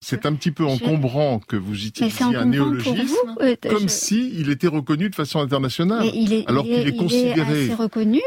c'est un petit peu encombrant que vous utilisiez un néologisme comme si il était reconnu de façon internationale. alors qu'il est, considéré,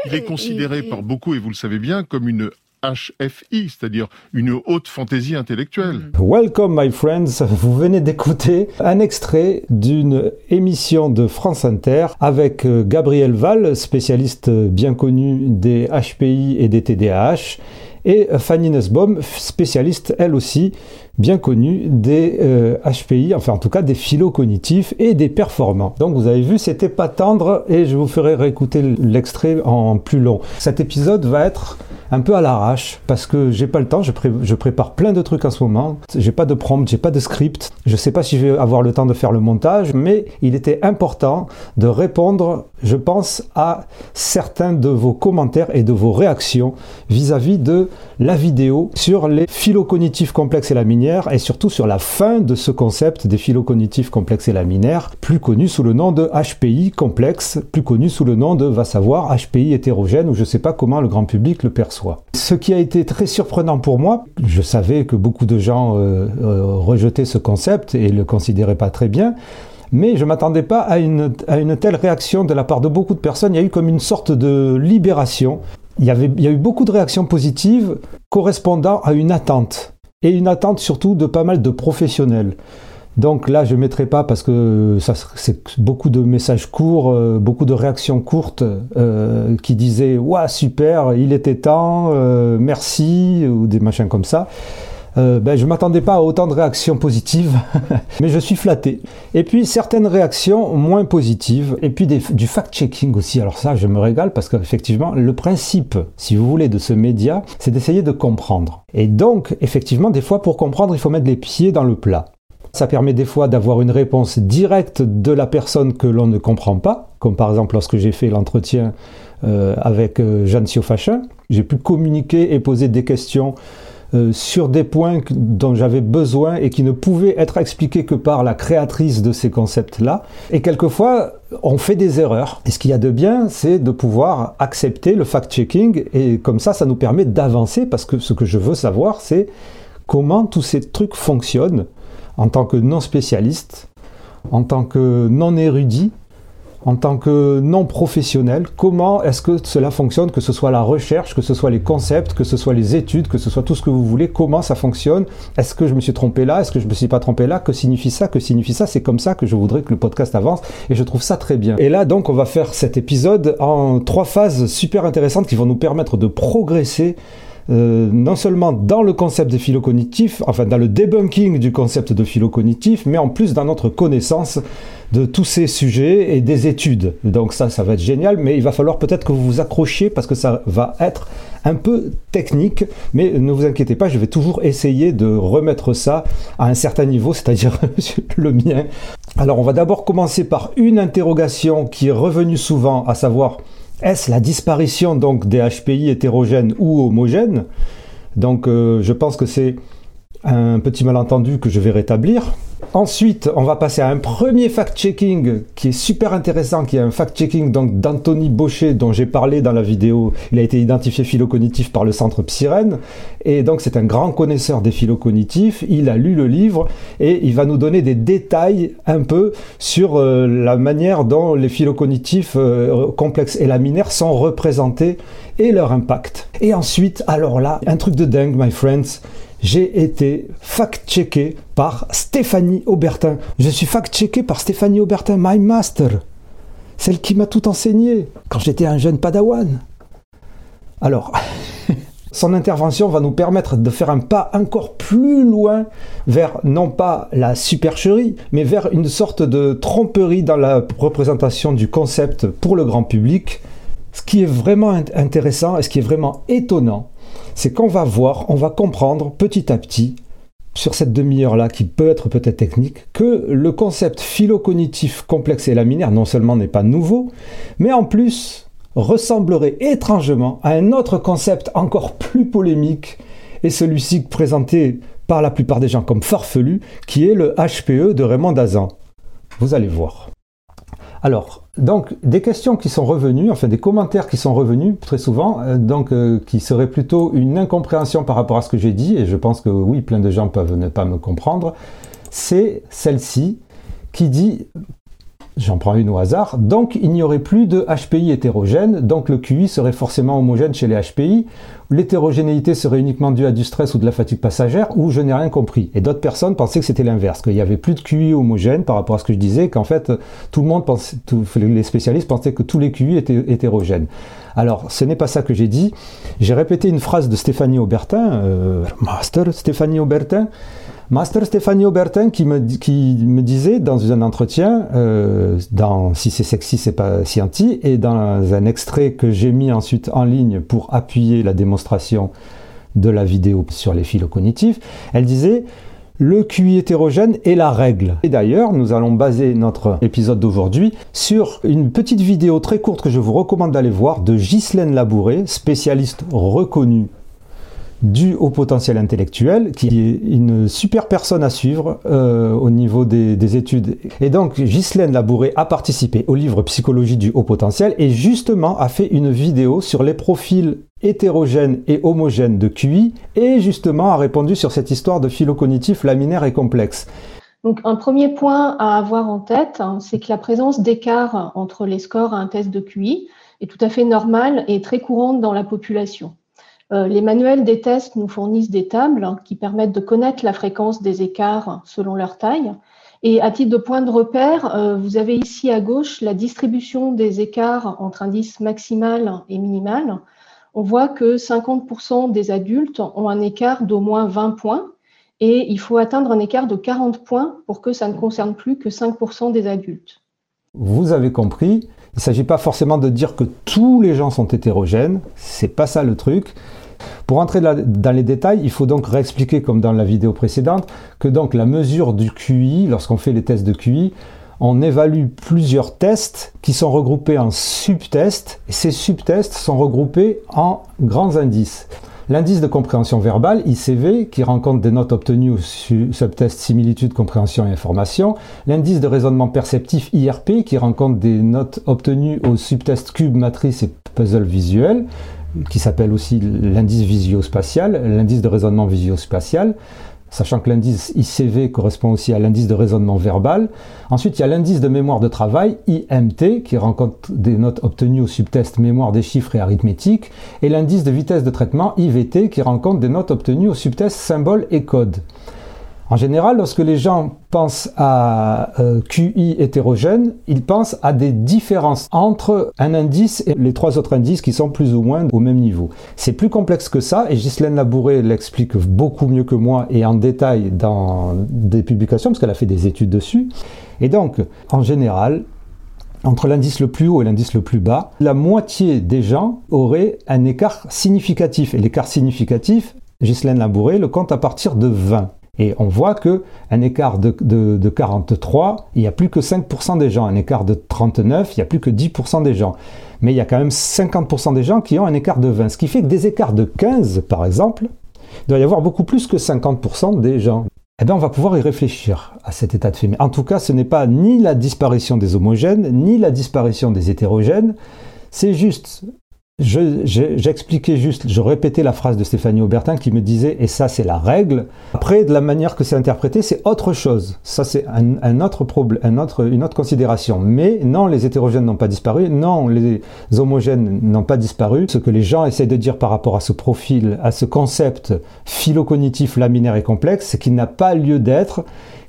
il est considéré par beaucoup, et vous le savez bien, comme une HFI, c'est-à-dire une haute fantaisie intellectuelle. Welcome my friends, vous venez d'écouter un extrait d'une émission de France Inter avec euh, Gabriel Val, spécialiste bien connu des HPI et des TDAH, et Fanny Nussbaum, spécialiste elle aussi bien connue des HPI, euh, enfin en tout cas des philo-cognitifs et des performants. Donc vous avez vu, c'était pas tendre et je vous ferai réécouter l'extrait en plus long. Cet épisode va être un peu à l'arrache parce que j'ai pas le temps, je, prépare plein de trucs en ce moment. J'ai pas de prompt, j'ai pas de script. Je sais pas si je vais avoir le temps de faire le montage, mais il était important de répondre, je pense, à certains de vos commentaires et de vos réactions vis-à-vis de la vidéo sur les phylocognitifs complexes et laminaires et surtout sur la fin de ce concept des phylocognitifs complexes et laminaires, plus connu sous le nom de HPI complexe, plus connu sous le nom de, va savoir, HPI hétérogène ou je sais pas comment le grand public le perçoit. Ce qui a été très surprenant pour moi, je savais que beaucoup de gens euh, euh, rejetaient ce concept et le considéraient pas très bien, mais je m'attendais pas à une, à une, telle réaction de la part de beaucoup de personnes. Il y a eu comme une sorte de libération. Il y, avait, il y a eu beaucoup de réactions positives correspondant à une attente, et une attente surtout de pas mal de professionnels. Donc là, je ne mettrai pas parce que c'est beaucoup de messages courts, euh, beaucoup de réactions courtes euh, qui disaient Waouh, super, il était temps, euh, merci, ou des machins comme ça. ben, je ne m'attendais pas à autant de réactions positives, mais je suis flatté. Et puis certaines réactions moins positives, et puis du fact-checking aussi. Alors ça, je me régale parce qu'effectivement, le principe, si vous voulez, de ce média, c'est d'essayer de comprendre. Et donc, effectivement, des fois, pour comprendre, il faut mettre les pieds dans le plat. Ça permet des fois d'avoir une réponse directe de la personne que l'on ne comprend pas, comme par exemple lorsque j'ai fait l'entretien euh, avec euh, Jeanne Siofachin. J'ai pu communiquer et poser des questions euh, sur des points dont j'avais besoin et qui ne pouvaient être expliqués que par la créatrice de ces concepts-là. Et quelquefois, on fait des erreurs. Et ce qu'il y a de bien, c'est de pouvoir accepter le fact-checking et comme ça, ça nous permet d'avancer parce que ce que je veux savoir, c'est comment tous ces trucs fonctionnent en tant que non spécialiste, en tant que non érudit, en tant que non professionnel, comment est-ce que cela fonctionne, que ce soit la recherche, que ce soit les concepts, que ce soit les études, que ce soit tout ce que vous voulez, comment ça fonctionne, est-ce que je me suis trompé là, est-ce que je me suis pas trompé là, que signifie ça, que signifie ça, c'est comme ça que je voudrais que le podcast avance et je trouve ça très bien. Et là donc on va faire cet épisode en trois phases super intéressantes qui vont nous permettre de progresser euh, non seulement dans le concept de philo cognitif, enfin dans le debunking du concept de philo cognitif, mais en plus dans notre connaissance de tous ces sujets et des études. Donc ça, ça va être génial, mais il va falloir peut-être que vous vous accrochiez parce que ça va être un peu technique, mais ne vous inquiétez pas, je vais toujours essayer de remettre ça à un certain niveau, c'est-à-dire le mien. Alors on va d'abord commencer par une interrogation qui est revenue souvent, à savoir est-ce la disparition donc des HPI hétérogènes ou homogènes? Donc euh, je pense que c'est un petit malentendu que je vais rétablir. Ensuite, on va passer à un premier fact-checking qui est super intéressant, qui est un fact-checking donc d'Anthony Baucher dont j'ai parlé dans la vidéo. Il a été identifié phylocognitif par le centre Psyrène et donc c'est un grand connaisseur des phylocognitifs. Il a lu le livre et il va nous donner des détails un peu sur euh, la manière dont les phylocognitifs euh, complexes et laminaires sont représentés et leur impact. Et ensuite, alors là, un truc de dingue, my friends j'ai été fact-checké par Stéphanie Aubertin. Je suis fact-checké par Stéphanie Aubertin, my master. Celle qui m'a tout enseigné quand j'étais un jeune padawan. Alors, son intervention va nous permettre de faire un pas encore plus loin vers non pas la supercherie, mais vers une sorte de tromperie dans la représentation du concept pour le grand public. Ce qui est vraiment intéressant et ce qui est vraiment étonnant, c'est qu'on va voir, on va comprendre petit à petit, sur cette demi-heure-là, qui peut être peut-être technique, que le concept phylocognitif complexe et laminaire non seulement n'est pas nouveau, mais en plus ressemblerait étrangement à un autre concept encore plus polémique, et celui-ci présenté par la plupart des gens comme farfelu, qui est le HPE de Raymond Dazan. Vous allez voir. Alors, Donc, des questions qui sont revenues, enfin des commentaires qui sont revenus très souvent, euh, donc euh, qui seraient plutôt une incompréhension par rapport à ce que j'ai dit, et je pense que oui, plein de gens peuvent ne pas me comprendre, c'est celle-ci qui dit J'en prends une au hasard. Donc, il n'y aurait plus de HPI hétérogène, donc le QI serait forcément homogène chez les HPI. L'hétérogénéité serait uniquement due à du stress ou de la fatigue passagère, ou je n'ai rien compris. Et d'autres personnes pensaient que c'était l'inverse, qu'il n'y avait plus de QI homogène par rapport à ce que je disais, qu'en fait, tout le monde pensait, les spécialistes pensaient que tous les QI étaient hétérogènes. Alors, ce n'est pas ça que j'ai dit. J'ai répété une phrase de Stéphanie Aubertin, euh, master Stéphanie Aubertin, Master Stéphanie Aubertin qui me, disait dans un entretien, euh, dans Si c'est sexy, c'est pas scienti, et dans un extrait que j'ai mis ensuite en ligne pour appuyer la démonstration de la vidéo sur les fils cognitifs, elle disait le QI hétérogène est la règle. Et d'ailleurs, nous allons baser notre épisode d'aujourd'hui sur une petite vidéo très courte que je vous recommande d'aller voir de Ghislaine Labouré, spécialiste reconnue du haut potentiel intellectuel, qui est une super personne à suivre euh, au niveau des, études. Et donc, Ghislaine Labouré a participé au livre Psychologie du haut potentiel et justement a fait une vidéo sur les profils hétérogènes et homogènes de QI et justement a répondu sur cette histoire de phylocognitif laminaire et complexe. Donc, un premier point à avoir en tête, hein, c'est que la présence d'écart entre les scores à un test de QI est tout à fait normale et très courante dans la population. Euh, les manuels des tests nous fournissent des tables qui permettent de connaître la fréquence des écarts selon leur taille. Et à titre de point de repère, euh, vous avez ici à gauche la distribution des écarts entre indice maximal et minimal. On voit que 50% des adultes ont un écart d'au moins 20 points et il faut atteindre un écart de 40 points pour que ça ne concerne plus que 5% des adultes. Vous avez compris, il ne s'agit pas forcément de dire que tous les gens sont hétérogènes, c'est pas ça le truc. Pour entrer dans les détails, il faut donc réexpliquer, comme dans la vidéo précédente, que donc la mesure du QI, lorsqu'on fait les tests de QI, on évalue plusieurs tests qui sont regroupés en subtests, ces subtests sont regroupés en grands indices. L'indice de compréhension verbale, ICV, qui rencontre des notes obtenues au subtest similitude, compréhension et information. L'indice de raisonnement perceptif, IRP, qui rencontre des notes obtenues au subtest cube, matrice et puzzle visuel qui s'appelle aussi l'indice visio-spatial, l'indice de raisonnement visio-spatial, sachant que l'indice ICV correspond aussi à l'indice de raisonnement verbal. Ensuite, il y a l'indice de mémoire de travail, IMT, qui rencontre des notes obtenues au subtest mémoire des chiffres et arithmétique, et l'indice de vitesse de traitement, IVT, qui rencontre des notes obtenues au subtest symbole et code. En général, lorsque les gens pensent à euh, QI hétérogène, ils pensent à des différences entre un indice et les trois autres indices qui sont plus ou moins au même niveau. C'est plus complexe que ça, et Ghislaine Labouré l'explique beaucoup mieux que moi et en détail dans des publications, parce qu'elle a fait des études dessus. Et donc, en général, entre l'indice le plus haut et l'indice le plus bas, la moitié des gens auraient un écart significatif. Et l'écart significatif, Ghislaine Labouré le compte à partir de 20. Et on voit que un écart de, de, 43, il n'y a plus que 5% des gens. Un écart de 39, il n'y a plus que 10% des gens. Mais il y a quand même 50% des gens qui ont un écart de 20. Ce qui fait que des écarts de 15, par exemple, il doit y avoir beaucoup plus que 50% des gens. Eh bien, on va pouvoir y réfléchir à cet état de fait. Mais en tout cas, ce n'est pas ni la disparition des homogènes, ni la disparition des hétérogènes. C'est juste J'expliquais juste, je répétais la phrase de Stéphanie Aubertin qui me disait, et ça c'est la règle. Après, de la manière que c'est interprété, c'est autre chose. Ça c'est un, autre problème, une autre considération. Mais non, les hétérogènes n'ont pas disparu, non, les homogènes n'ont pas disparu. Ce que les gens essaient de dire par rapport à ce profil, à ce concept phylocognitif laminaire et complexe, c'est qu'il n'a pas lieu d'être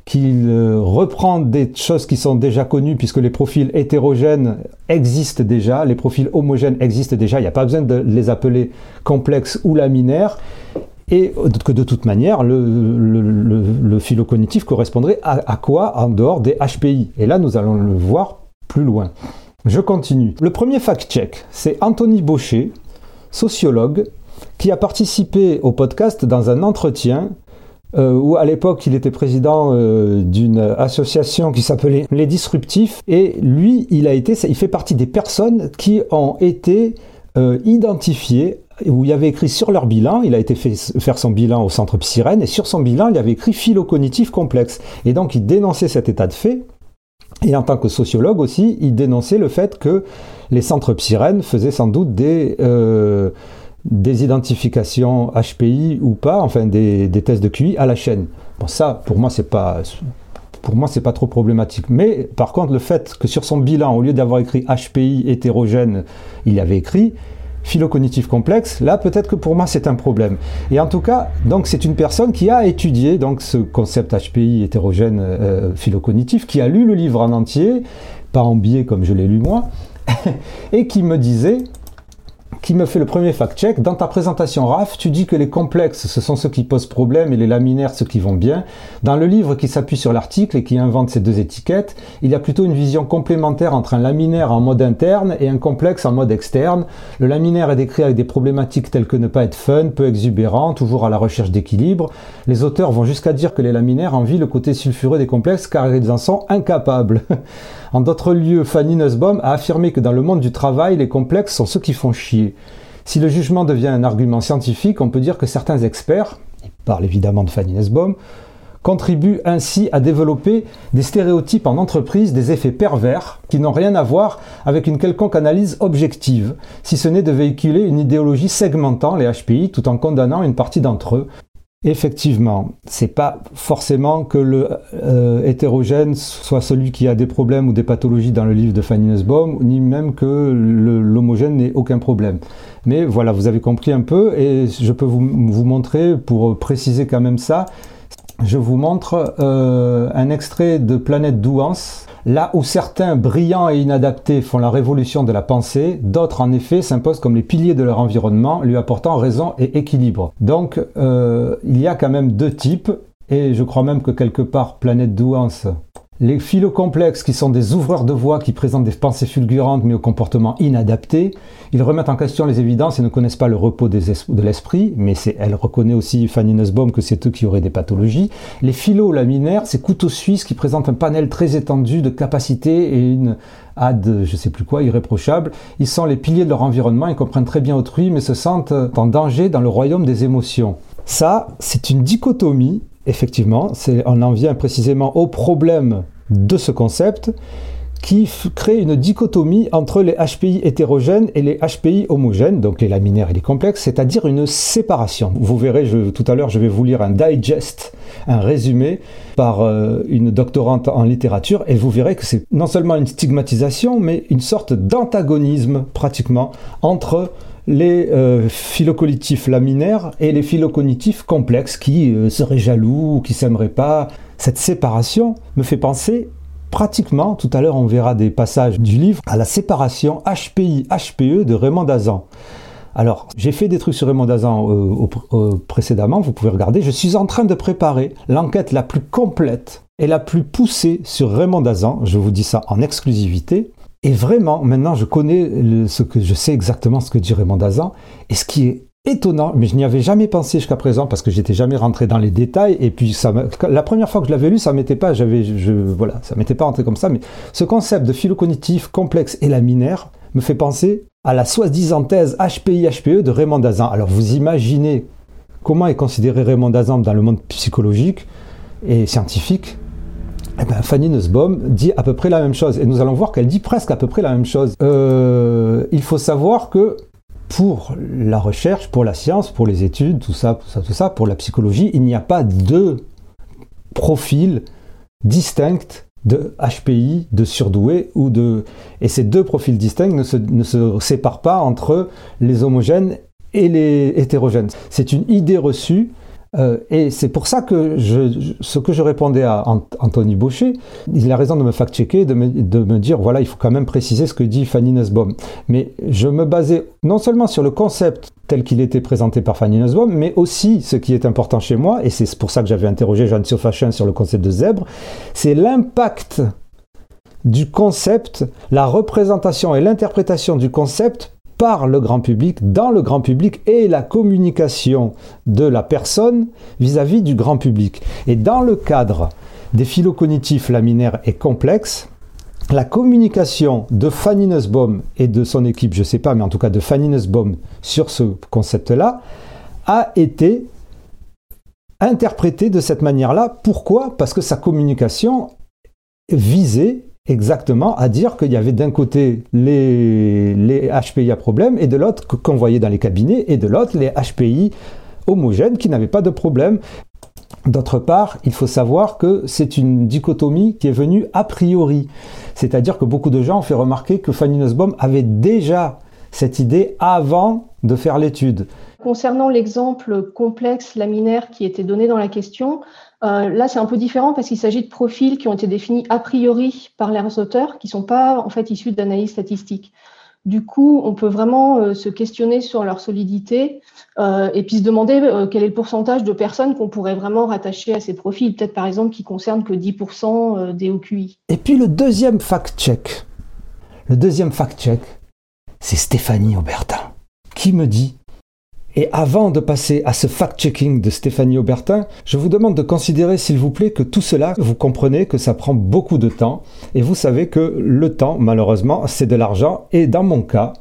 qu'il euh, reprend des choses qui sont déjà connues puisque les profils hétérogènes existent déjà, les profils homogènes existent déjà, il n'y a pas besoin de les appeler complexes ou laminaires, et que de toute manière, le, le, correspondrait à, quoi en dehors des HPI Et là, nous allons le voir plus loin. Je continue. Le premier fact-check, c'est Anthony Baucher, sociologue, qui a participé au podcast dans un entretien où à l'époque il était président euh, d'une association qui s'appelait Les Disruptifs, et lui, il a été, il fait partie des personnes qui ont été euh, identifiées où il y avait écrit sur leur bilan, il a été fait faire son bilan au centre Psyrène, et sur son bilan, il avait écrit phylocognitif complexe. Et donc, il dénonçait cet état de fait Et en tant que sociologue aussi, il dénonçait le fait que les centres psyrènes faisaient sans doute des, euh, des identifications HPI ou pas, enfin des, tests de QI à la chaîne. Bon, ça, pour moi, c'est pas. Pour moi, c'est pas trop problématique. Mais par contre, le fait que sur son bilan, au lieu d'avoir écrit HPI hétérogène, il avait écrit philocognitif complexe, là peut-être que pour moi c'est un problème. Et en tout cas, donc c'est une personne qui a étudié donc ce concept HPI hétérogène euh, philocognitif, qui a lu le livre en entier, pas en biais comme je l'ai lu moi, et qui me disait qui me fait le premier fact-check. Dans ta présentation RAF, tu dis que les complexes, ce sont ceux qui posent problème et les laminaires, ceux qui vont bien. Dans le livre qui s'appuie sur l'article et qui invente ces deux étiquettes, il y a plutôt une vision complémentaire entre un laminaire en mode interne et un complexe en mode externe. Le laminaire est décrit avec des problématiques telles que ne pas être fun, peu exubérant, toujours à la recherche d'équilibre. Les auteurs vont jusqu'à dire que les laminaires envient le côté sulfureux des complexes car ils en sont incapables. En d'autres lieux, Fanny Nussbaum a affirmé que dans le monde du travail, les complexes sont ceux qui font chier. Si le jugement devient un argument scientifique, on peut dire que certains experts, il parle évidemment de Fanny Nussbaum, contribuent ainsi à développer des stéréotypes en entreprise, des effets pervers qui n'ont rien à voir avec une quelconque analyse objective, si ce n'est de véhiculer une idéologie segmentant les HPI tout en condamnant une partie d'entre eux, Effectivement, c'est pas forcément que le euh, hétérogène soit celui qui a des problèmes ou des pathologies dans le livre de Fanny Nussbaum, ni même que l'homogène n'ait aucun problème. Mais voilà, vous avez compris un peu, et je peux vous, montrer, pour préciser quand même ça, je vous montre euh, un extrait de Planète Douance, Là où certains brillants et inadaptés font la révolution de la pensée, d'autres en effet s'imposent comme les piliers de leur environnement, lui apportant raison et équilibre. Donc euh, il y a quand même deux types, et je crois même que quelque part Planète Douance les philocomplexes, qui sont des ouvreurs de voix qui présentent des pensées fulgurantes mais au comportement inadapté, ils remettent en question les évidences et ne connaissent pas le repos de l'esprit, mais elle reconnaît aussi Fanny Nussbaum que c'est eux qui auraient des pathologies. Les philo-laminaires, ces couteaux suisses qui présentent un panel très étendu de capacités et une ad, je sais plus quoi, irréprochable. Ils sont les piliers de leur environnement, ils comprennent très bien autrui mais se sentent en danger dans le royaume des émotions. Ça, c'est une dichotomie effectivement, on en vient précisément au problème de ce concept qui crée une dichotomie entre les HPI hétérogènes et les HPI homogènes, donc les laminaires et les complexes, c'est-à-dire une séparation. Vous verrez, tout à l'heure, je vais vous lire un digest, un résumé par euh, une doctorante en littérature, et vous verrez que c'est non seulement une stigmatisation, mais une sorte d'antagonisme pratiquement entre les euh, laminaires et les philocognitifs complexes qui euh, seraient jaloux ou qui s'aimeraient pas. Cette séparation me fait penser pratiquement, tout à l'heure on verra des passages du livre, à la séparation HPI-HPE de Raymond Dazan. Alors, j'ai fait des trucs sur Raymond Dazan euh, précédemment, vous pouvez regarder. Je suis en train de préparer l'enquête la plus complète et la plus poussée sur Raymond Dazan. Je vous dis ça en exclusivité. Et vraiment, maintenant, je connais ce que je sais exactement ce que dit Raymond Dazan. Et ce qui est étonnant, mais je n'y avais jamais pensé jusqu'à présent parce que j'étais jamais rentré dans les détails. Et puis, ça la première fois que je l'avais lu, ça m'était pas, j'avais, je, voilà, ça m'était pas rentré comme ça. Mais ce concept de philo-cognitif complexe et laminaire me fait penser à la soi-disant thèse HPI-HPE de Raymond Dazan. Alors, vous imaginez comment est considéré Raymond Dazan dans le monde psychologique et scientifique eh ben, Fanny Nussbaum dit à peu près la même chose. Et nous allons voir qu'elle dit presque à peu près la même chose. Euh, il faut savoir que pour la recherche, pour la science, pour les études, tout ça, pour la psychologie, il n'y a pas deux profils distincts de HPI, de surdoué ou de... Et ces deux profils distincts ne se séparent pas entre les homogènes et les hétérogènes. C'est une idée reçue euh, et c'est pour ça que je, ce que je répondais à Anthony Baucher, il a raison de me fact-checker, de me, de me dire, voilà, il faut quand même préciser ce que dit Fanny Nussbaum. Mais je me basais non seulement sur le concept tel qu'il était présenté par Fanny Nussbaum, mais aussi ce qui est important chez moi, et c'est pour ça que j'avais interrogé Jeanne Siofachin sur le concept de zèbre, c'est l'impact du concept, la représentation et l'interprétation du concept par le grand public, dans le grand public et la communication de la personne vis-à-vis du grand public. Et dans le cadre des philocognitifs laminaires et complexes, la communication de Fanny Nussbaum et de son équipe, je ne sais pas, mais en tout cas de Fanny Nussbaum sur ce concept-là, a été interprétée de cette manière-là. Pourquoi? Parce que sa communication visait exactement à dire qu'il y avait d'un côté les, HPI à problème et de l'autre qu'on voyait dans les cabinets et de l'autre les HPI homogènes qui n'avaient pas de problème. D'autre part, il faut savoir que c'est une dichotomie qui est venue a priori. C'est-à-dire que beaucoup de gens ont fait remarquer que Fanny Nussbaum avait déjà cette idée avant de faire l'étude. Concernant l'exemple complexe laminaire qui était donné dans la question, euh, là c'est un peu différent parce qu'il s'agit de profils qui ont été définis a priori par les auteurs, qui ne sont pas en fait issus d'analyse statistique. Du coup, on peut vraiment euh, se questionner sur leur solidité euh, et puis se demander euh, quel est le pourcentage de personnes qu'on pourrait vraiment rattacher à ces profils, peut-être par exemple qui concernent que 10% des OQI. Et puis le deuxième fact-check, le deuxième fact-check, c'est Stéphanie Aubertin, qui me dit et avant de passer à ce fact-checking de Stéphanie Aubertin, je vous demande de considérer s'il vous plaît que tout cela, vous comprenez que ça prend beaucoup de temps et vous savez que le temps, malheureusement, c'est de l'argent et dans mon cas,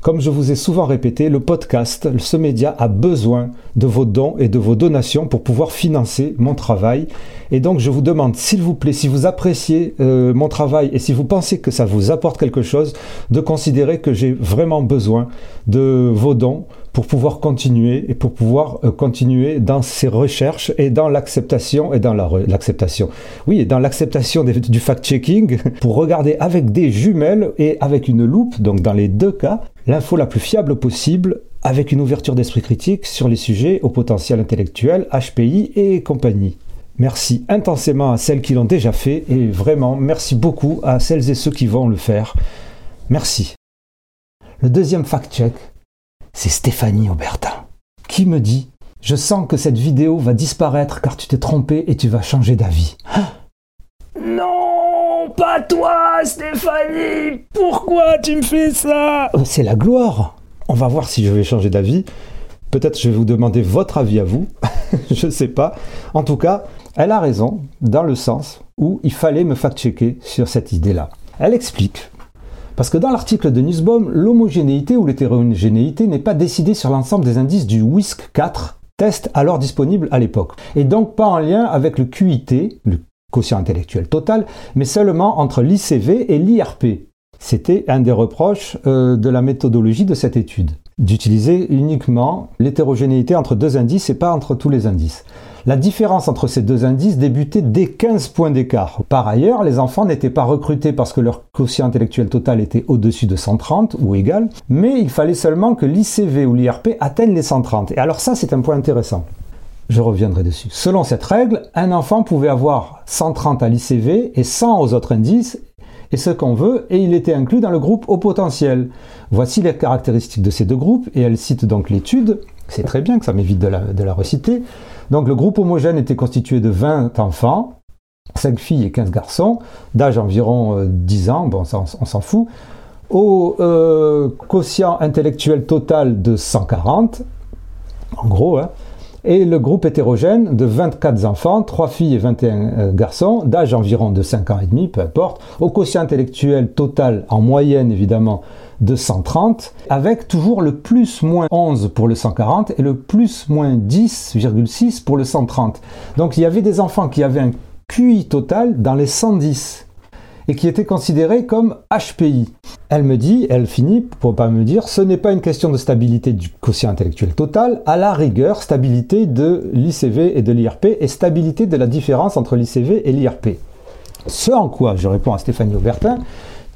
comme je vous ai souvent répété, le podcast, ce média a besoin de vos dons et de vos donations pour pouvoir financer mon travail. Et donc je vous demande, s'il vous plaît, si vous appréciez euh, mon travail et si vous pensez que ça vous apporte quelque chose, de considérer que j'ai vraiment besoin de vos dons pour pouvoir continuer et pour pouvoir euh, continuer dans ces recherches et dans l'acceptation et dans l'acceptation. oui, et dans l'acceptation du fact-checking pour regarder avec des jumelles et avec une loupe, donc dans les deux cas, l'info la plus fiable possible avec une ouverture d'esprit critique sur les sujets au potentiel intellectuel, HPI et compagnie. Merci intensément à celles qui l'ont déjà fait et vraiment merci beaucoup à celles et ceux qui vont le faire. Merci. Le deuxième fact-check, c'est Stéphanie Aubertin, qui me dit Je sens que cette vidéo va disparaître car tu t'es trompé et tu vas changer d'avis. non, pas toi, Stéphanie Pourquoi tu me fais ça? Euh, C'est la gloire On va voir si je vais changer d'avis. Peut-être je vais vous demander votre avis à vous. je ne sais pas. En tout cas, elle a raison dans le sens où il fallait me fact-checker sur cette idée-là. Elle explique parce que dans l'article de Nussbaum, l'homogénéité ou l'hétérogénéité n'est pas décidée sur l'ensemble des indices du WISC 4, test alors disponible à l'époque, et donc pas en lien avec le QIT, le quotient intellectuel total, mais seulement entre l'ICV et l'IRP. C'était un des reproches euh, de la méthodologie de cette étude, d'utiliser uniquement l'hétérogénéité entre deux indices et pas entre tous les indices. La différence entre ces deux indices débutait dès 15 points d'écart. Par ailleurs, les enfants n'étaient pas recrutés parce que leur quotient intellectuel total était au-dessus de 130 ou égal, mais il fallait seulement que l'ICV ou l'IRP atteignent les 130. Et alors ça, c'est un point intéressant. Je reviendrai dessus. Selon cette règle, un enfant pouvait avoir 130 à l'ICV et 100 aux autres indices, et ce qu'on veut, et il était inclus dans le groupe au potentiel. Voici les caractéristiques de ces deux groupes, et elle cite donc l'étude. C'est très bien que ça m'évite de la, de la reciter. Donc le groupe homogène était constitué de 20 enfants, 5 filles et 15 garçons, d'âge environ 10 euh, ans, bon ça, on, s'en fout, au euh, quotient intellectuel total de 140, en gros, hein, et le groupe hétérogène de 24 enfants, 3 filles et 21 euh, garçons, d'âge environ de 5 ans et demi, peu importe, au quotient intellectuel total en moyenne évidemment de 130, avec toujours le plus moins 11 pour le 140 et le plus moins 10,6 pour le 130. Donc il y avait des enfants qui avaient un QI total dans les 110 et qui étaient considérés comme HPI. Elle me dit, elle finit pour pas me dire, ce n'est pas une question de stabilité du quotient intellectuel total, à la rigueur, stabilité de l'ICV et de l'IRP et stabilité de la différence entre l'ICV et l'IRP. Ce en quoi je réponds à Stéphanie Aubertin,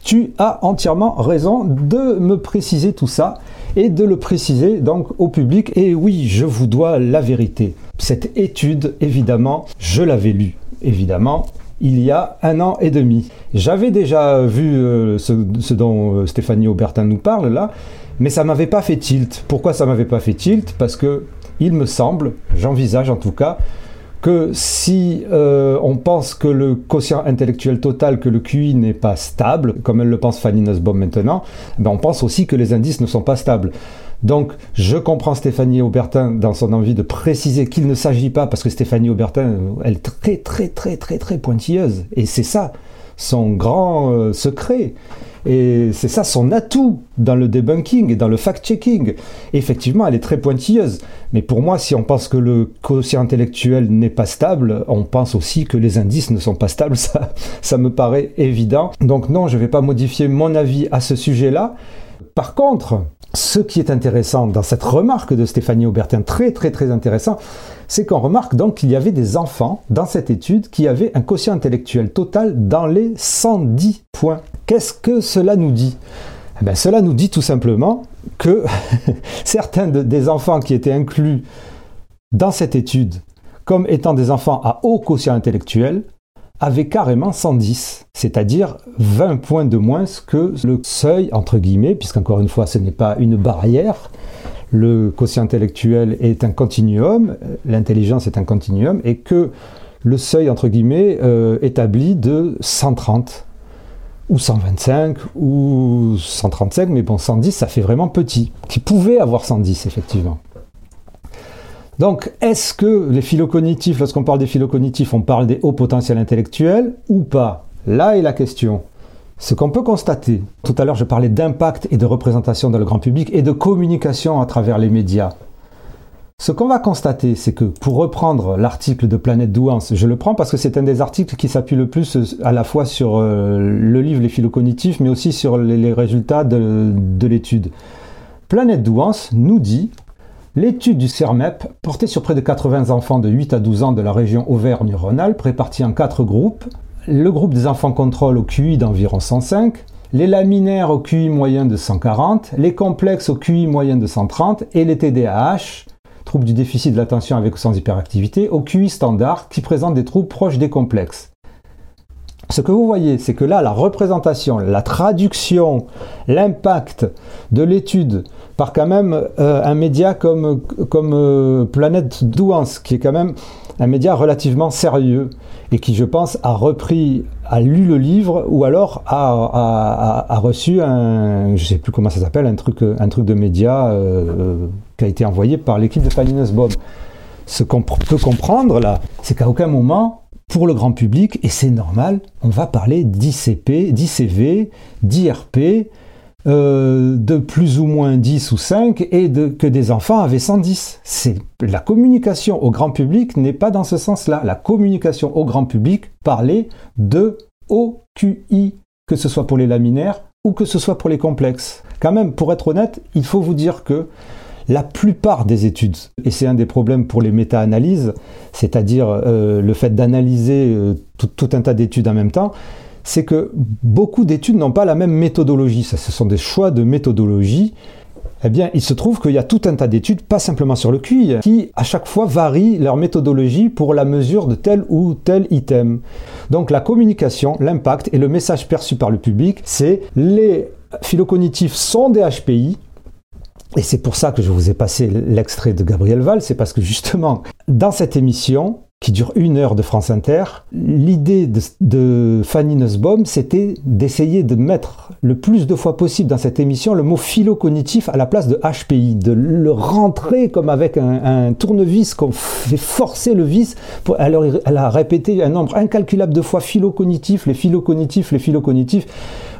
tu as entièrement raison de me préciser tout ça et de le préciser donc au public. Et oui, je vous dois la vérité. Cette étude, évidemment, je l'avais lue, évidemment, il y a un an et demi. J'avais déjà vu euh, ce, dont euh, Stéphanie Aubertin nous parle là, mais ça m'avait pas fait tilt. Pourquoi ça m'avait pas fait tilt? Parce que il me semble, j'envisage en tout cas, que si euh, on pense que le quotient intellectuel total, que le QI n'est pas stable, comme elle le pense Fanny Nussbaum maintenant, ben on pense aussi que les indices ne sont pas stables. Donc, je comprends Stéphanie Aubertin dans son envie de préciser qu'il ne s'agit pas, parce que Stéphanie Aubertin, elle est très, très, très, très, très pointilleuse. Et c'est ça, son grand euh, secret. Et c'est ça son atout dans le debunking et dans le fact-checking. Effectivement, elle est très pointilleuse. Mais pour moi, si on pense que le quotient intellectuel n'est pas stable, on pense aussi que les indices ne sont pas stables. Ça, ça me paraît évident. Donc non, je ne vais pas modifier mon avis à ce sujet-là. Par contre, ce qui est intéressant dans cette remarque de Stéphanie Aubertin, très très très intéressant, c'est qu'on remarque donc qu'il y avait des enfants dans cette étude qui avaient un quotient intellectuel total dans les 110 points. Qu'est-ce que cela nous dit? Eh bien, Cela nous dit tout simplement que certains des enfants qui étaient inclus dans cette étude comme étant des enfants à haut quotient intellectuel avaient carrément 110, c'est-à-dire 20 points de moins que le seuil, entre guillemets, puisqu'encore une fois ce n'est pas une barrière, le quotient intellectuel est un continuum, l'intelligence est un continuum, et que le seuil, entre guillemets, euh, établi de 130 ou 125 ou 135, mais bon, 110, ça fait vraiment petit, qui pouvait avoir 110, effectivement. Donc, est-ce que les phylocognitifs, lorsqu'on parle des phylocognitifs, on parle des hauts potentiels intellectuels ou pas? Là est la question. Ce qu'on peut constater, tout à l'heure je parlais d'impact et de représentation dans le grand public et de communication à travers les médias. Ce qu'on va constater, c'est que pour reprendre l'article de Planète Douance, je le prends parce que c'est un des articles qui s'appuie le plus euh, à la fois sur euh, le livre Les phylocognitifs, mais aussi sur les, résultats de l'étude. Planète Douance nous dit L'étude du CERMEP, portée sur près de 80 enfants de 8 à 12 ans de la région Auvergne-Rhône-Alpes, répartis en quatre groupes, le groupe des enfants contrôle au QI d'environ 105, les laminaires au QI moyen de 140, les complexes au QI moyen de 130 et les TDAH, troubles du déficit de l'attention avec ou sans hyperactivité, au QI standard qui présentent des troubles proches des complexes. Ce que vous voyez, c'est que là, la représentation, la traduction, l'impact de l'étude par quand même euh, un média comme, comme euh, Planète Douance, qui est quand même un média relativement sérieux et qui, je pense, a repris, a lu le livre ou alors a, a, reçu un, je sais plus comment ça s'appelle, un truc, un truc de média euh, qui a été envoyé par l'équipe de Fanny Bob. Ce qu'on peut comprendre là, c'est qu'à aucun moment, pour le grand public, et c'est normal, on va parler d'ICP, d'ICV, d'IRP, euh, de plus ou moins 10 ou 5 et de, que des enfants avaient 110. C'est, la communication au grand public n'est pas dans ce sens-là. La communication au grand public parlait de OQI, que ce soit pour les laminaires ou que ce soit pour les complexes. Quand même, pour être honnête, il faut vous dire que la plupart des études, et c'est un des problèmes pour les méta-analyses, c'est-à-dire euh, le fait d'analyser euh, tout, un tas d'études en même temps, c'est que beaucoup d'études n'ont pas la même méthodologie. Ça, ce sont des choix de méthodologie. Eh bien, il se trouve qu'il y a tout un tas d'études, pas simplement sur le QI, qui à chaque fois varient leur méthodologie pour la mesure de tel ou tel item. Donc la communication, l'impact et le message perçu par le public, c'est les phylocognitifs sont des HPI, et c'est pour ça que je vous ai passé l'extrait de Gabriel Val, c'est parce que justement, dans cette émission, qui dure une heure de France Inter, l'idée de, Fanny Nussbaum, c'était d'essayer de mettre le plus de fois possible dans cette émission le mot philo-cognitif à la place de HPI, de le rentrer comme avec un, tournevis, qu'on fait forcer le vis. Alors, elle a répété un nombre incalculable de fois philo-cognitif, les philo-cognitifs, les philo-cognitifs.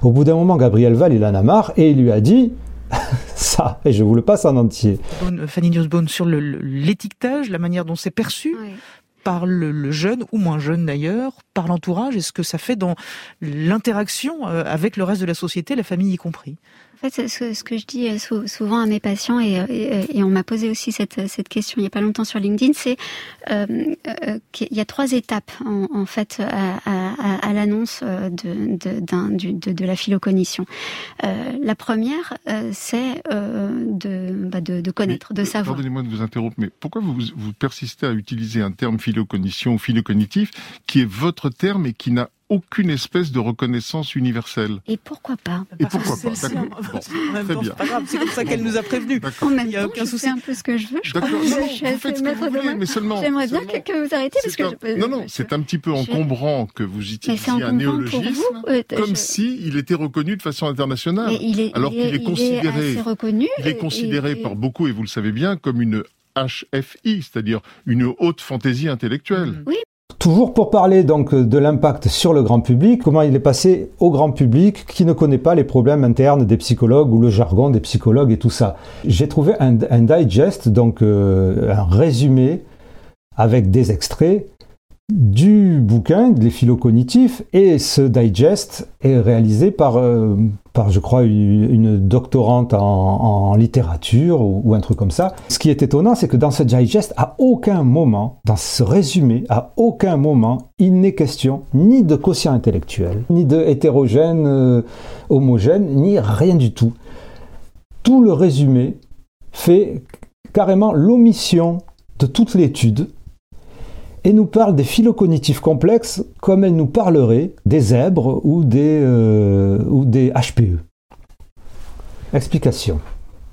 Au bout d'un moment, Gabriel Val, il en a marre et il lui a dit ça, et je vous le passe en entier. Fanny Nussbaum, sur l'étiquetage, la manière dont c'est perçu, par le, jeune, ou moins jeune d'ailleurs, par l'entourage, et ce que ça fait dans l'interaction euh, avec le reste de la société, la famille y compris en fait, ce, que je dis euh, souvent à mes patients, et, et, on m'a posé aussi cette, cette, question il n'y a pas longtemps sur LinkedIn, c'est euh, euh, qu'il y a trois étapes en, en fait à, à, à l'annonce de, de, de, la phylocognition. Euh, la première, c'est de, bah de, connaître, de savoir. Pardonnez-moi de vous interrompre, mais pourquoi vous, vous persistez à utiliser un terme phylocognition ou phylocognitif qui est votre terme et qui n'a aucune espèce de reconnaissance universelle. Et pourquoi pas Et pourquoi pas Très bien. C'est comme ça qu'elle nous a prévenus. En même Il aucun je souci. un peu ce que je veux. Je crois que je, faites ce que vous voulez, mais seulement. J'aimerais bien que, vous arrêtiez parce que je... non non, c'est un petit peu encombrant que vous utilisiez un néologisme comme si il était reconnu de façon internationale, alors qu'il est considéré. Il est considéré par beaucoup et vous le savez bien comme une HFI, c'est-à-dire une haute fantaisie intellectuelle. Oui. Toujours pour parler donc de l'impact sur le grand public, comment il est passé au grand public qui ne connaît pas les problèmes internes des psychologues ou le jargon des psychologues et tout ça. J'ai trouvé un, digest, donc euh, un résumé avec des extraits du bouquin, Les philo cognitifs, et ce digest est réalisé par, euh, par je crois, une, doctorante en, littérature ou, un truc comme ça. Ce qui est étonnant, c'est que dans ce digest, à aucun moment, dans ce résumé, à aucun moment, il n'est question ni de quotient intellectuel, ni de hétérogène, euh, homogène, ni rien du tout. Tout le résumé fait carrément l'omission de toute l'étude et nous parle des phylocognitifs complexes comme elle nous parlerait des zèbres ou des, euh, ou des HPE. Explication.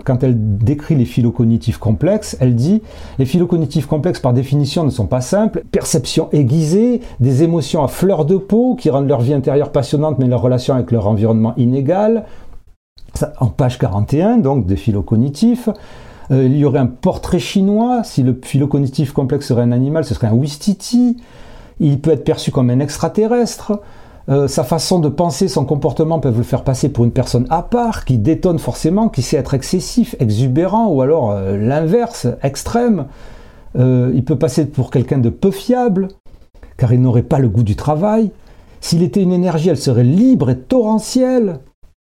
Quand elle décrit les phylocognitifs complexes, elle dit les phylocognitifs complexes par définition ne sont pas simples, perception aiguisée, des émotions à fleur de peau qui rendent leur vie intérieure passionnante mais leur relation avec leur environnement inégale. en page 41, donc des phylocognitifs, euh, il y aurait un portrait chinois. Si le phylocognitif complexe serait un animal, ce serait un Wistiti. Il peut être perçu comme un extraterrestre. Euh, sa façon de penser, son comportement peuvent le faire passer pour une personne à part, qui détonne forcément, qui sait être excessif, exubérant, ou alors euh, l'inverse, extrême. il peut passer pour quelqu'un de peu fiable, car il n'aurait pas le goût du travail. S'il était une énergie, elle serait libre et torrentielle,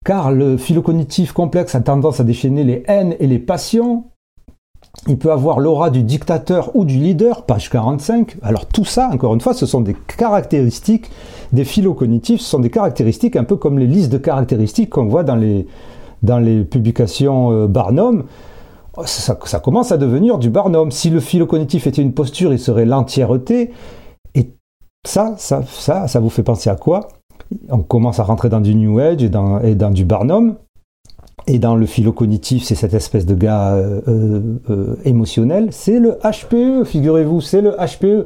car le phylocognitif complexe a tendance à déchaîner les haines et les passions. Il peut avoir l'aura du dictateur ou du leader, page 45. Alors tout ça, encore une fois, ce sont des caractéristiques des phylocognitifs, ce sont des caractéristiques un peu comme les listes de caractéristiques qu'on voit dans les, dans les publications euh, Barnum. Ça, ça, commence à devenir du Barnum. Si le phylocognitif était une posture, il serait l'entièreté. Et ça, ça, ça, ça vous fait penser à quoi? On commence à rentrer dans du New Age et dans, et dans du Barnum. Et dans le philo cognitif, c'est cette espèce de gars euh, euh, euh, émotionnel. C'est le HPE, figurez-vous, c'est le HPE.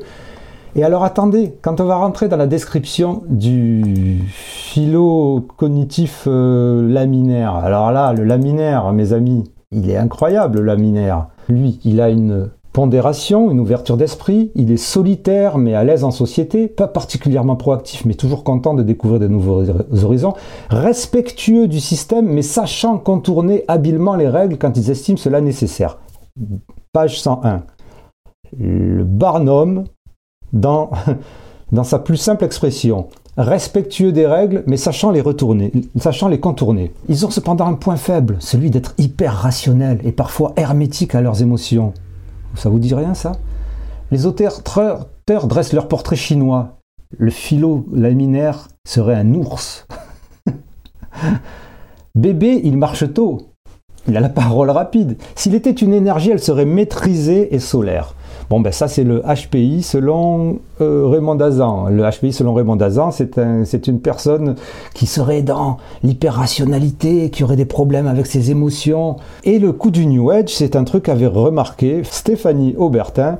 Et alors attendez, quand on va rentrer dans la description du philo cognitif laminaire, alors là, le laminaire, mes amis, il est incroyable, le laminaire. Lui, il a une pondération, une ouverture d'esprit, il est solitaire mais à l'aise en société, pas particulièrement proactif mais toujours content de découvrir de nouveaux horizons, respectueux du système mais sachant contourner habilement les règles quand ils estiment cela nécessaire. Page 101. Le Barnum, dans, dans sa plus simple expression, respectueux des règles, mais sachant les retourner, sachant les contourner. Ils ont cependant un point faible, celui d'être hyper rationnels et parfois hermétiques à leurs émotions. Ça vous dit rien ça? Les auteurs dressent leur portrait chinois. Le philo laminaire serait un ours. Bébé, il marche tôt. Il a la parole rapide. S'il était une énergie, elle serait maîtrisée et solaire. Bon, ben ça, c'est le HPI selon euh, Raymond Dazan. Le HPI selon Raymond Dazan, c'est un, une personne qui serait dans l'hyper-rationalité, qui aurait des problèmes avec ses émotions. Et le coup du New Age, c'est un truc qu'avait remarqué Stéphanie Aubertin,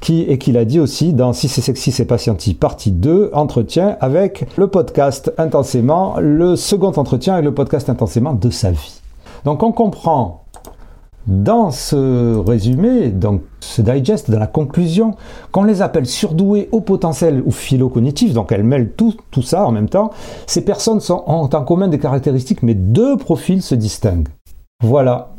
qui, et qu'il a dit aussi dans Si c'est sexy, c'est pas scientifique, partie 2, entretien avec le podcast Intensément, le second entretien avec le podcast Intensément de sa vie. Donc on comprend dans ce résumé, donc ce digest, dans la conclusion, qu'on les appelle surdoués au potentiel ou phylocognitifs, donc elles mêlent tout, tout ça en même temps, ces personnes ont en commun des caractéristiques, mais deux profils se distinguent. Voilà.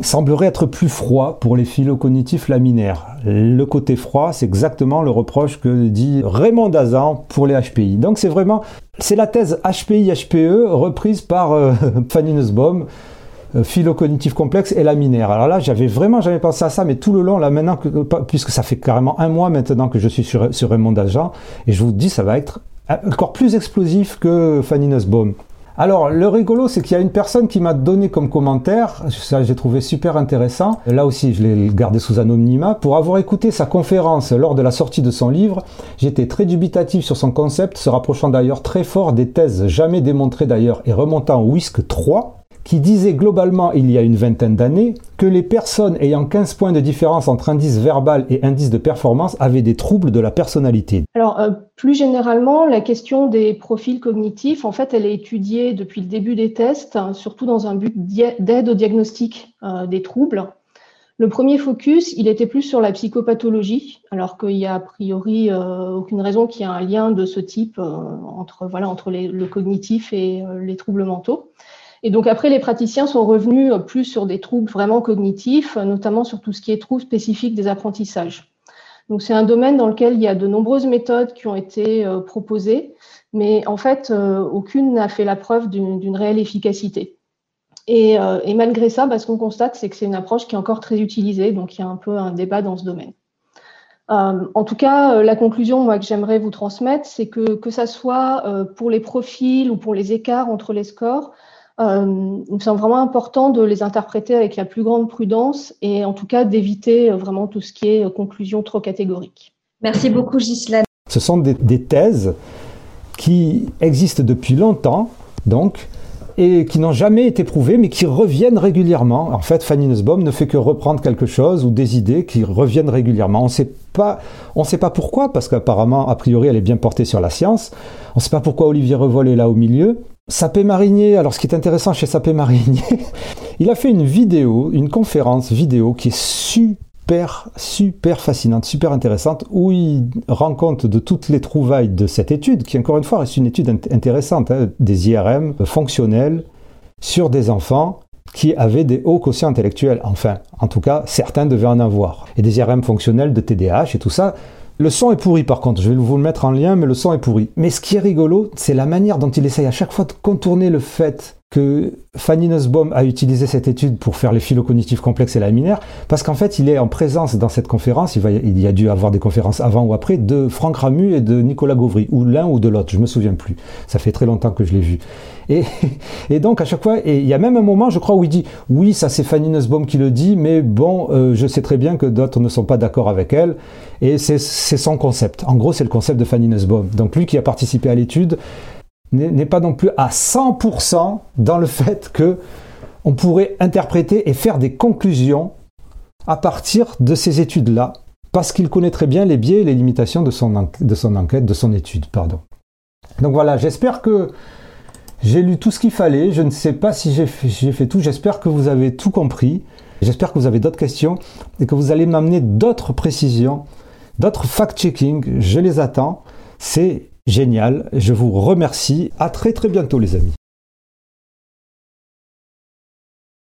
Semblerait être plus froid pour les phylocognitifs laminaires. Le côté froid, c'est exactement le reproche que dit Raymond Dazan pour les HPI. Donc c'est vraiment, c'est la thèse HPI-HPE reprise par euh, Fanny Nussbaum euh, philo-cognitif complexe et laminaire. Alors là, j'avais vraiment jamais pensé à ça, mais tout le long, là maintenant, puisque ça fait carrément un mois maintenant que je suis sur, sur Raymond Dajan, et je vous dis, ça va être encore plus explosif que Fanny Nussbaum. Alors, le rigolo, c'est qu'il y a une personne qui m'a donné comme commentaire, ça j'ai trouvé super intéressant, là aussi je l'ai gardé sous anonymat, pour avoir écouté sa conférence lors de la sortie de son livre, j'étais très dubitatif sur son concept, se rapprochant d'ailleurs très fort des thèses jamais démontrées d'ailleurs et remontant au WISC 3, qui disait globalement il y a une vingtaine d'années que les personnes ayant 15 points de différence entre indice verbal et indice de performance avaient des troubles de la personnalité. Alors, euh, plus généralement, la question des profils cognitifs, en fait, elle est étudiée depuis le début des tests, hein, surtout dans un but d'aide au diagnostic euh, des troubles. Le premier focus, il était plus sur la psychopathologie, alors qu'il y a a priori euh, aucune raison qu'il y ait un lien de ce type entre, voilà, entre le cognitif et les troubles mentaux. Et donc après, les praticiens sont revenus plus sur des troubles vraiment cognitifs, notamment sur tout ce qui est troubles spécifiques des apprentissages. Donc c'est un domaine dans lequel il y a de nombreuses méthodes qui ont été euh, proposées, mais en fait, euh, aucune n'a fait la preuve d'une réelle efficacité. Et, euh, malgré ça, bah, ce qu'on constate, c'est que c'est une approche qui est encore très utilisée, donc il y a un peu un débat dans ce domaine. en tout cas, la conclusion que j'aimerais vous transmettre, c'est que que ça soit pour les profils ou pour les écarts entre les scores, euh, il me semble vraiment important de les interpréter avec la plus grande prudence et en tout cas d'éviter euh, vraiment tout ce qui est euh, conclusion trop catégorique. Merci beaucoup Ghislaine. Ce sont des, des thèses qui existent depuis longtemps, donc, et qui n'ont jamais été prouvées, mais qui reviennent régulièrement. En fait, Fanny Nussbaum ne fait que reprendre quelque chose ou des idées qui reviennent régulièrement. On ne sait pas, on sait pas pourquoi, parce qu'apparemment, a priori, elle est bien portée sur la science. On ne sait pas pourquoi Olivier Revol est là au milieu. Sapé Marinier, alors ce qui est intéressant chez Sapé Marinier, il a fait une vidéo, une conférence vidéo qui est super, super fascinante, super intéressante, où il rend compte de toutes les trouvailles de cette étude, qui encore une fois reste une étude intéressante, hein, des IRM fonctionnels sur des enfants qui avaient des hauts quotients intellectuels. Enfin, en tout cas, certains devaient en avoir. Et des IRM fonctionnels de TDAH et tout ça, le son est pourri par contre, je vais vous le mettre en lien, mais le son est pourri. Mais ce qui est rigolo, c'est la manière dont il essaye à chaque fois de contourner le fait que Fanny Nussbaum a utilisé cette étude pour faire les phylocognitifs complexes et laminaires, parce qu'en fait, il est en présence dans cette conférence, il, y a dû avoir des conférences avant ou après, de Franck Ramu et de Nicolas Gauvry, ou l'un ou de l'autre, je me souviens plus. Ça fait très longtemps que je l'ai vu. Et, et, donc, à chaque fois, il y a même un moment, je crois, où il dit Oui, ça c'est Fanny Nussbaum qui le dit, mais bon, euh, je sais très bien que d'autres ne sont pas d'accord avec elle. Et c'est son concept. En gros, c'est le concept de Fanny Nussbaum. Donc, lui qui a participé à l'étude n'est pas non plus à 100% dans le fait que on pourrait interpréter et faire des conclusions à partir de ces études-là, parce qu'il connaît très bien les biais et les limitations de son, enquête, de son étude. Pardon. Donc voilà, j'espère que j'ai lu tout ce qu'il fallait. Je ne sais pas si j'ai fait, fait, tout. J'espère que vous avez tout compris. J'espère que vous avez d'autres questions et que vous allez m'amener d'autres précisions, d'autres fact-checking. Je les attends. C'est génial. Je vous remercie. À très très bientôt les amis.